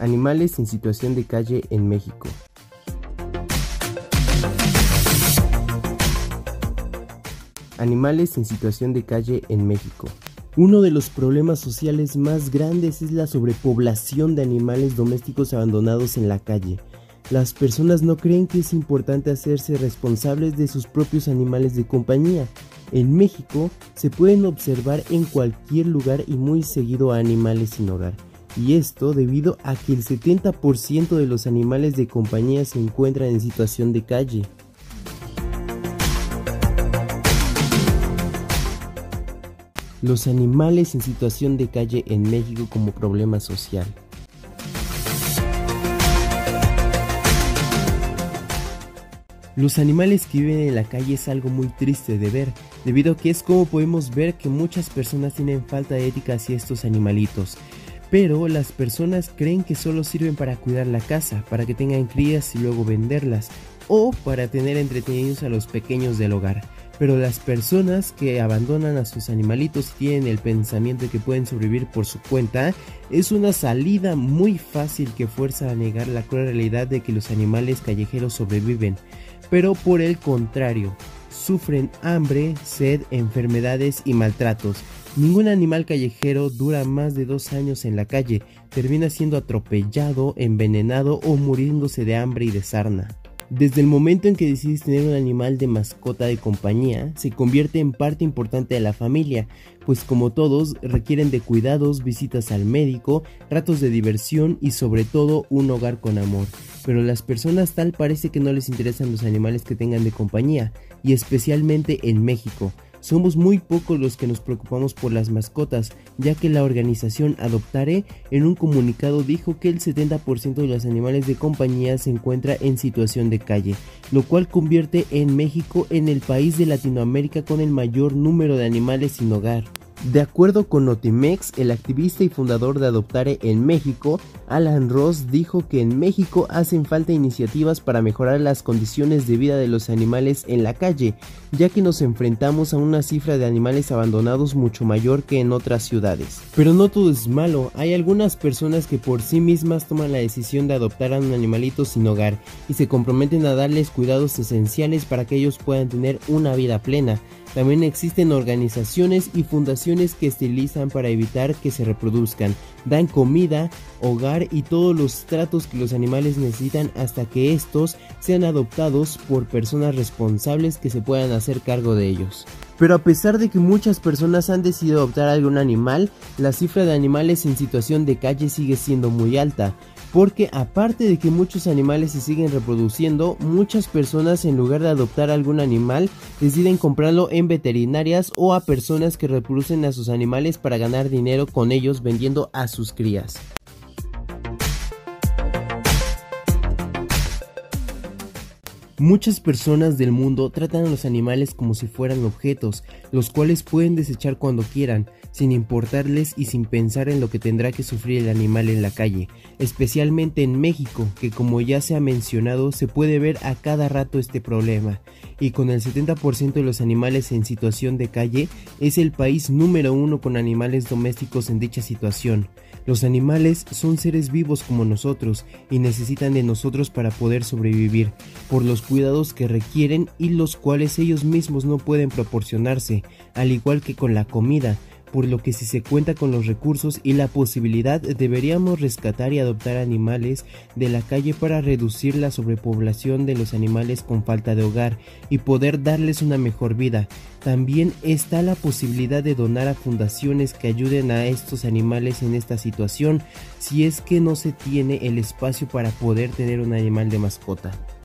Animales en situación de calle en México. Animales en situación de calle en México. Uno de los problemas sociales más grandes es la sobrepoblación de animales domésticos abandonados en la calle. Las personas no creen que es importante hacerse responsables de sus propios animales de compañía. En México se pueden observar en cualquier lugar y muy seguido a animales sin hogar y esto debido a que el 70% de los animales de compañía se encuentran en situación de calle. Los animales en situación de calle en México como problema social. Los animales que viven en la calle es algo muy triste de ver, debido a que es como podemos ver que muchas personas tienen falta de ética hacia estos animalitos, pero las personas creen que solo sirven para cuidar la casa, para que tengan crías y luego venderlas, o para tener entretenidos a los pequeños del hogar. Pero las personas que abandonan a sus animalitos y tienen el pensamiento de que pueden sobrevivir por su cuenta, es una salida muy fácil que fuerza a negar la cruel realidad de que los animales callejeros sobreviven. Pero por el contrario, sufren hambre, sed, enfermedades y maltratos. Ningún animal callejero dura más de dos años en la calle, termina siendo atropellado, envenenado o muriéndose de hambre y de sarna. Desde el momento en que decides tener un animal de mascota de compañía, se convierte en parte importante de la familia, pues como todos requieren de cuidados, visitas al médico, ratos de diversión y sobre todo un hogar con amor. Pero las personas tal parece que no les interesan los animales que tengan de compañía, y especialmente en México, somos muy pocos los que nos preocupamos por las mascotas, ya que la organización Adoptare en un comunicado dijo que el 70% de los animales de compañía se encuentra en situación de calle, lo cual convierte en México en el país de Latinoamérica con el mayor número de animales sin hogar. De acuerdo con Notimex, el activista y fundador de Adoptare en México, Alan Ross dijo que en México hacen falta iniciativas para mejorar las condiciones de vida de los animales en la calle, ya que nos enfrentamos a una cifra de animales abandonados mucho mayor que en otras ciudades. Pero no todo es malo, hay algunas personas que por sí mismas toman la decisión de adoptar a un animalito sin hogar y se comprometen a darles cuidados esenciales para que ellos puedan tener una vida plena. También existen organizaciones y fundaciones que estilizan para evitar que se reproduzcan, dan comida, hogar y todos los tratos que los animales necesitan hasta que estos sean adoptados por personas responsables que se puedan hacer cargo de ellos. Pero a pesar de que muchas personas han decidido adoptar algún animal, la cifra de animales en situación de calle sigue siendo muy alta porque aparte de que muchos animales se siguen reproduciendo, muchas personas en lugar de adoptar algún animal deciden comprarlo en veterinarias o a personas que reproducen a sus animales para ganar dinero con ellos vendiendo a sus crías. Muchas personas del mundo tratan a los animales como si fueran objetos, los cuales pueden desechar cuando quieran, sin importarles y sin pensar en lo que tendrá que sufrir el animal en la calle, especialmente en México, que como ya se ha mencionado se puede ver a cada rato este problema, y con el 70% de los animales en situación de calle es el país número uno con animales domésticos en dicha situación. Los animales son seres vivos como nosotros y necesitan de nosotros para poder sobrevivir, por los cuidados que requieren y los cuales ellos mismos no pueden proporcionarse, al igual que con la comida, por lo que si se cuenta con los recursos y la posibilidad deberíamos rescatar y adoptar animales de la calle para reducir la sobrepoblación de los animales con falta de hogar y poder darles una mejor vida. También está la posibilidad de donar a fundaciones que ayuden a estos animales en esta situación si es que no se tiene el espacio para poder tener un animal de mascota.